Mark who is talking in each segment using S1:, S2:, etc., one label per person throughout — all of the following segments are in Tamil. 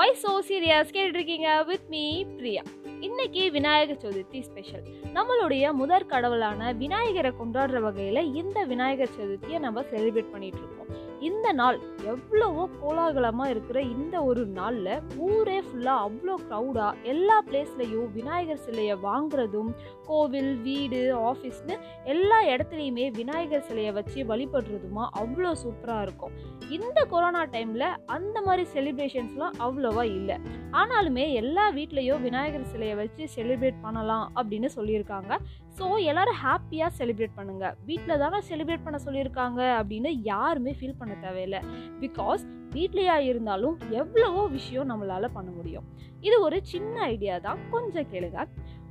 S1: ஒய் சோ சீரியஸ் கேட்டுருக்கீங்க வித் மீ பிரியா. இன்னைக்கு விநாயகர் சதுர்த்தி ஸ்பெஷல் நம்மளுடைய முதற் கடவுளான விநாயகரை கொண்டாடுற வகையில் இந்த விநாயகர் சதுர்த்தியை நம்ம செலிப்ரேட் பண்ணிட்டு இருக்கோம் இந்த நாள் எவ்வளவோ கோலாகலமாக இருக்கிற இந்த ஒரு நாளில் ஊரே ஃபுல்லாக அவ்வளோ க்ரௌடாக எல்லா பிளேஸ்லையும் விநாயகர் சிலையை வாங்குறதும் கோவில் வீடு ஆஃபீஸ்னு எல்லா இடத்துலையுமே விநாயகர் சிலையை வச்சு வழிபடுறதுமா அவ்வளோ சூப்பராக இருக்கும். இந்த கொரோனா டைமில் அந்த மாதிரி செலிப்ரேஷன்ஸ்லாம் அவ்வளோவா இல்லை. ஆனாலுமே எல்லா வீட்லேயும் விநாயகர் சிலையை வச்சு செலிப்ரேட் பண்ணலாம் அப்படின்னு சொல்லியிருக்காங்க. ஸோ எல்லோரும் ஹாப்பியாக செலிப்ரேட் பண்ணுங்க. வீட்டில் தானே செலிப்ரேட் பண்ண சொல்லியிருக்காங்க அப்படின்னு யாருமே ஃபீல் பண்ண தேவையில்லை. பிகாஸ் வீட்லேயா இருந்தாலும் எவ்வளவோ விஷயம் நம்மளால் பண்ண முடியும். இது ஒரு சின்ன ஐடியா தான். கொஞ்சம் கேளுங்க.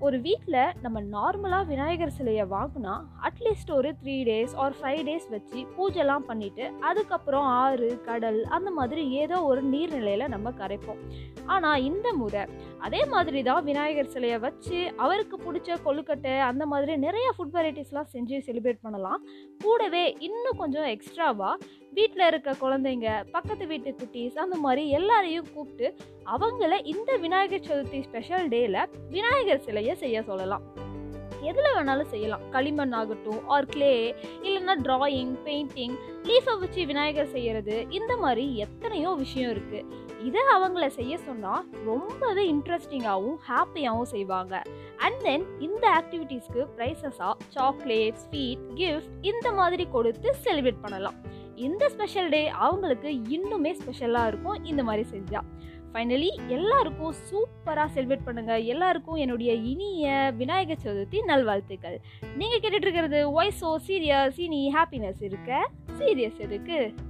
S1: ஒரு வீட்டில் நம்ம நார்மலாக விநாயகர் சிலையை வாங்கினா அட்லீஸ்ட் ஒரு three days or five days வச்சு பூஜைலாம் பண்ணிவிட்டு அதுக்கப்புறம் ஆறு கடல் அந்த மாதிரி ஏதோ ஒரு நீர்நிலையில் நம்ம கரைப்போம். ஆனால் இந்த முறை அதே மாதிரி தான் விநாயகர் சிலையை வச்சு அவருக்கு பிடிச்ச கொழுக்கட்டை அந்த மாதிரி நிறைய ஃபுட் வெரைட்டிஸ்லாம் செஞ்சு செலிப்ரேட் பண்ணலாம். கூடவே இன்னும் கொஞ்சம் எக்ஸ்ட்ராவாக வீட்டில் இருக்க குழந்தைங்க பக்கத்து வீட்டு குட்டீஸ் அந்த மாதிரி எல்லாரையும் கூப்பிட்டு அவங்கள இந்த விநாயகர் சதுர்த்தி ஸ்பெஷல் டேயில் விநாயகர் சிலையை செய்ய சொல்லலாம். எதில் வேணாலும் செய்யலாம். களிமண் ஆகட்டும் ஆர் கிளே இல்லைன்னா ட்ராயிங் பெயிண்டிங் லீஃபை வச்சு விநாயகர் செய்கிறது இந்த மாதிரி எத்தனையோ விஷயம் இருக்குது இதை அவங்கள செய்ய சொன்னால் ரொம்பவே இன்ட்ரெஸ்டிங்காகவும் ஹாப்பியாகவும் செய்வாங்க. அண்ட் தென் இந்த ஆக்டிவிட்டீஸ்க்கு ப்ரைஸஸாக சாக்லேட் ஸ்வீட் கிஃப்ட் இந்த மாதிரி கொடுத்து செலிப்ரேட் பண்ணலாம். இந்த ஸ்பெஷல் டே அவங்களுக்கு இன்னுமே ஸ்பெஷலாக இருக்கும் இந்த மாதிரி செஞ்சால் ஃபைனலி எல்லாருக்கும் சூப்பராக செலிப்ரேட் பண்ணுங்கள் எல்லாருக்கும் என்னுடைய இனிய விநாயகர் சதுர்த்தி நல்வாழ்த்துக்கள். நீங்கள் கேட்டுட்டு இருக்கிறது ஒய்ஸோ சீரியஸ் இனி ஹாப்பினஸ் இருக்க சீரியஸ் இருக்குது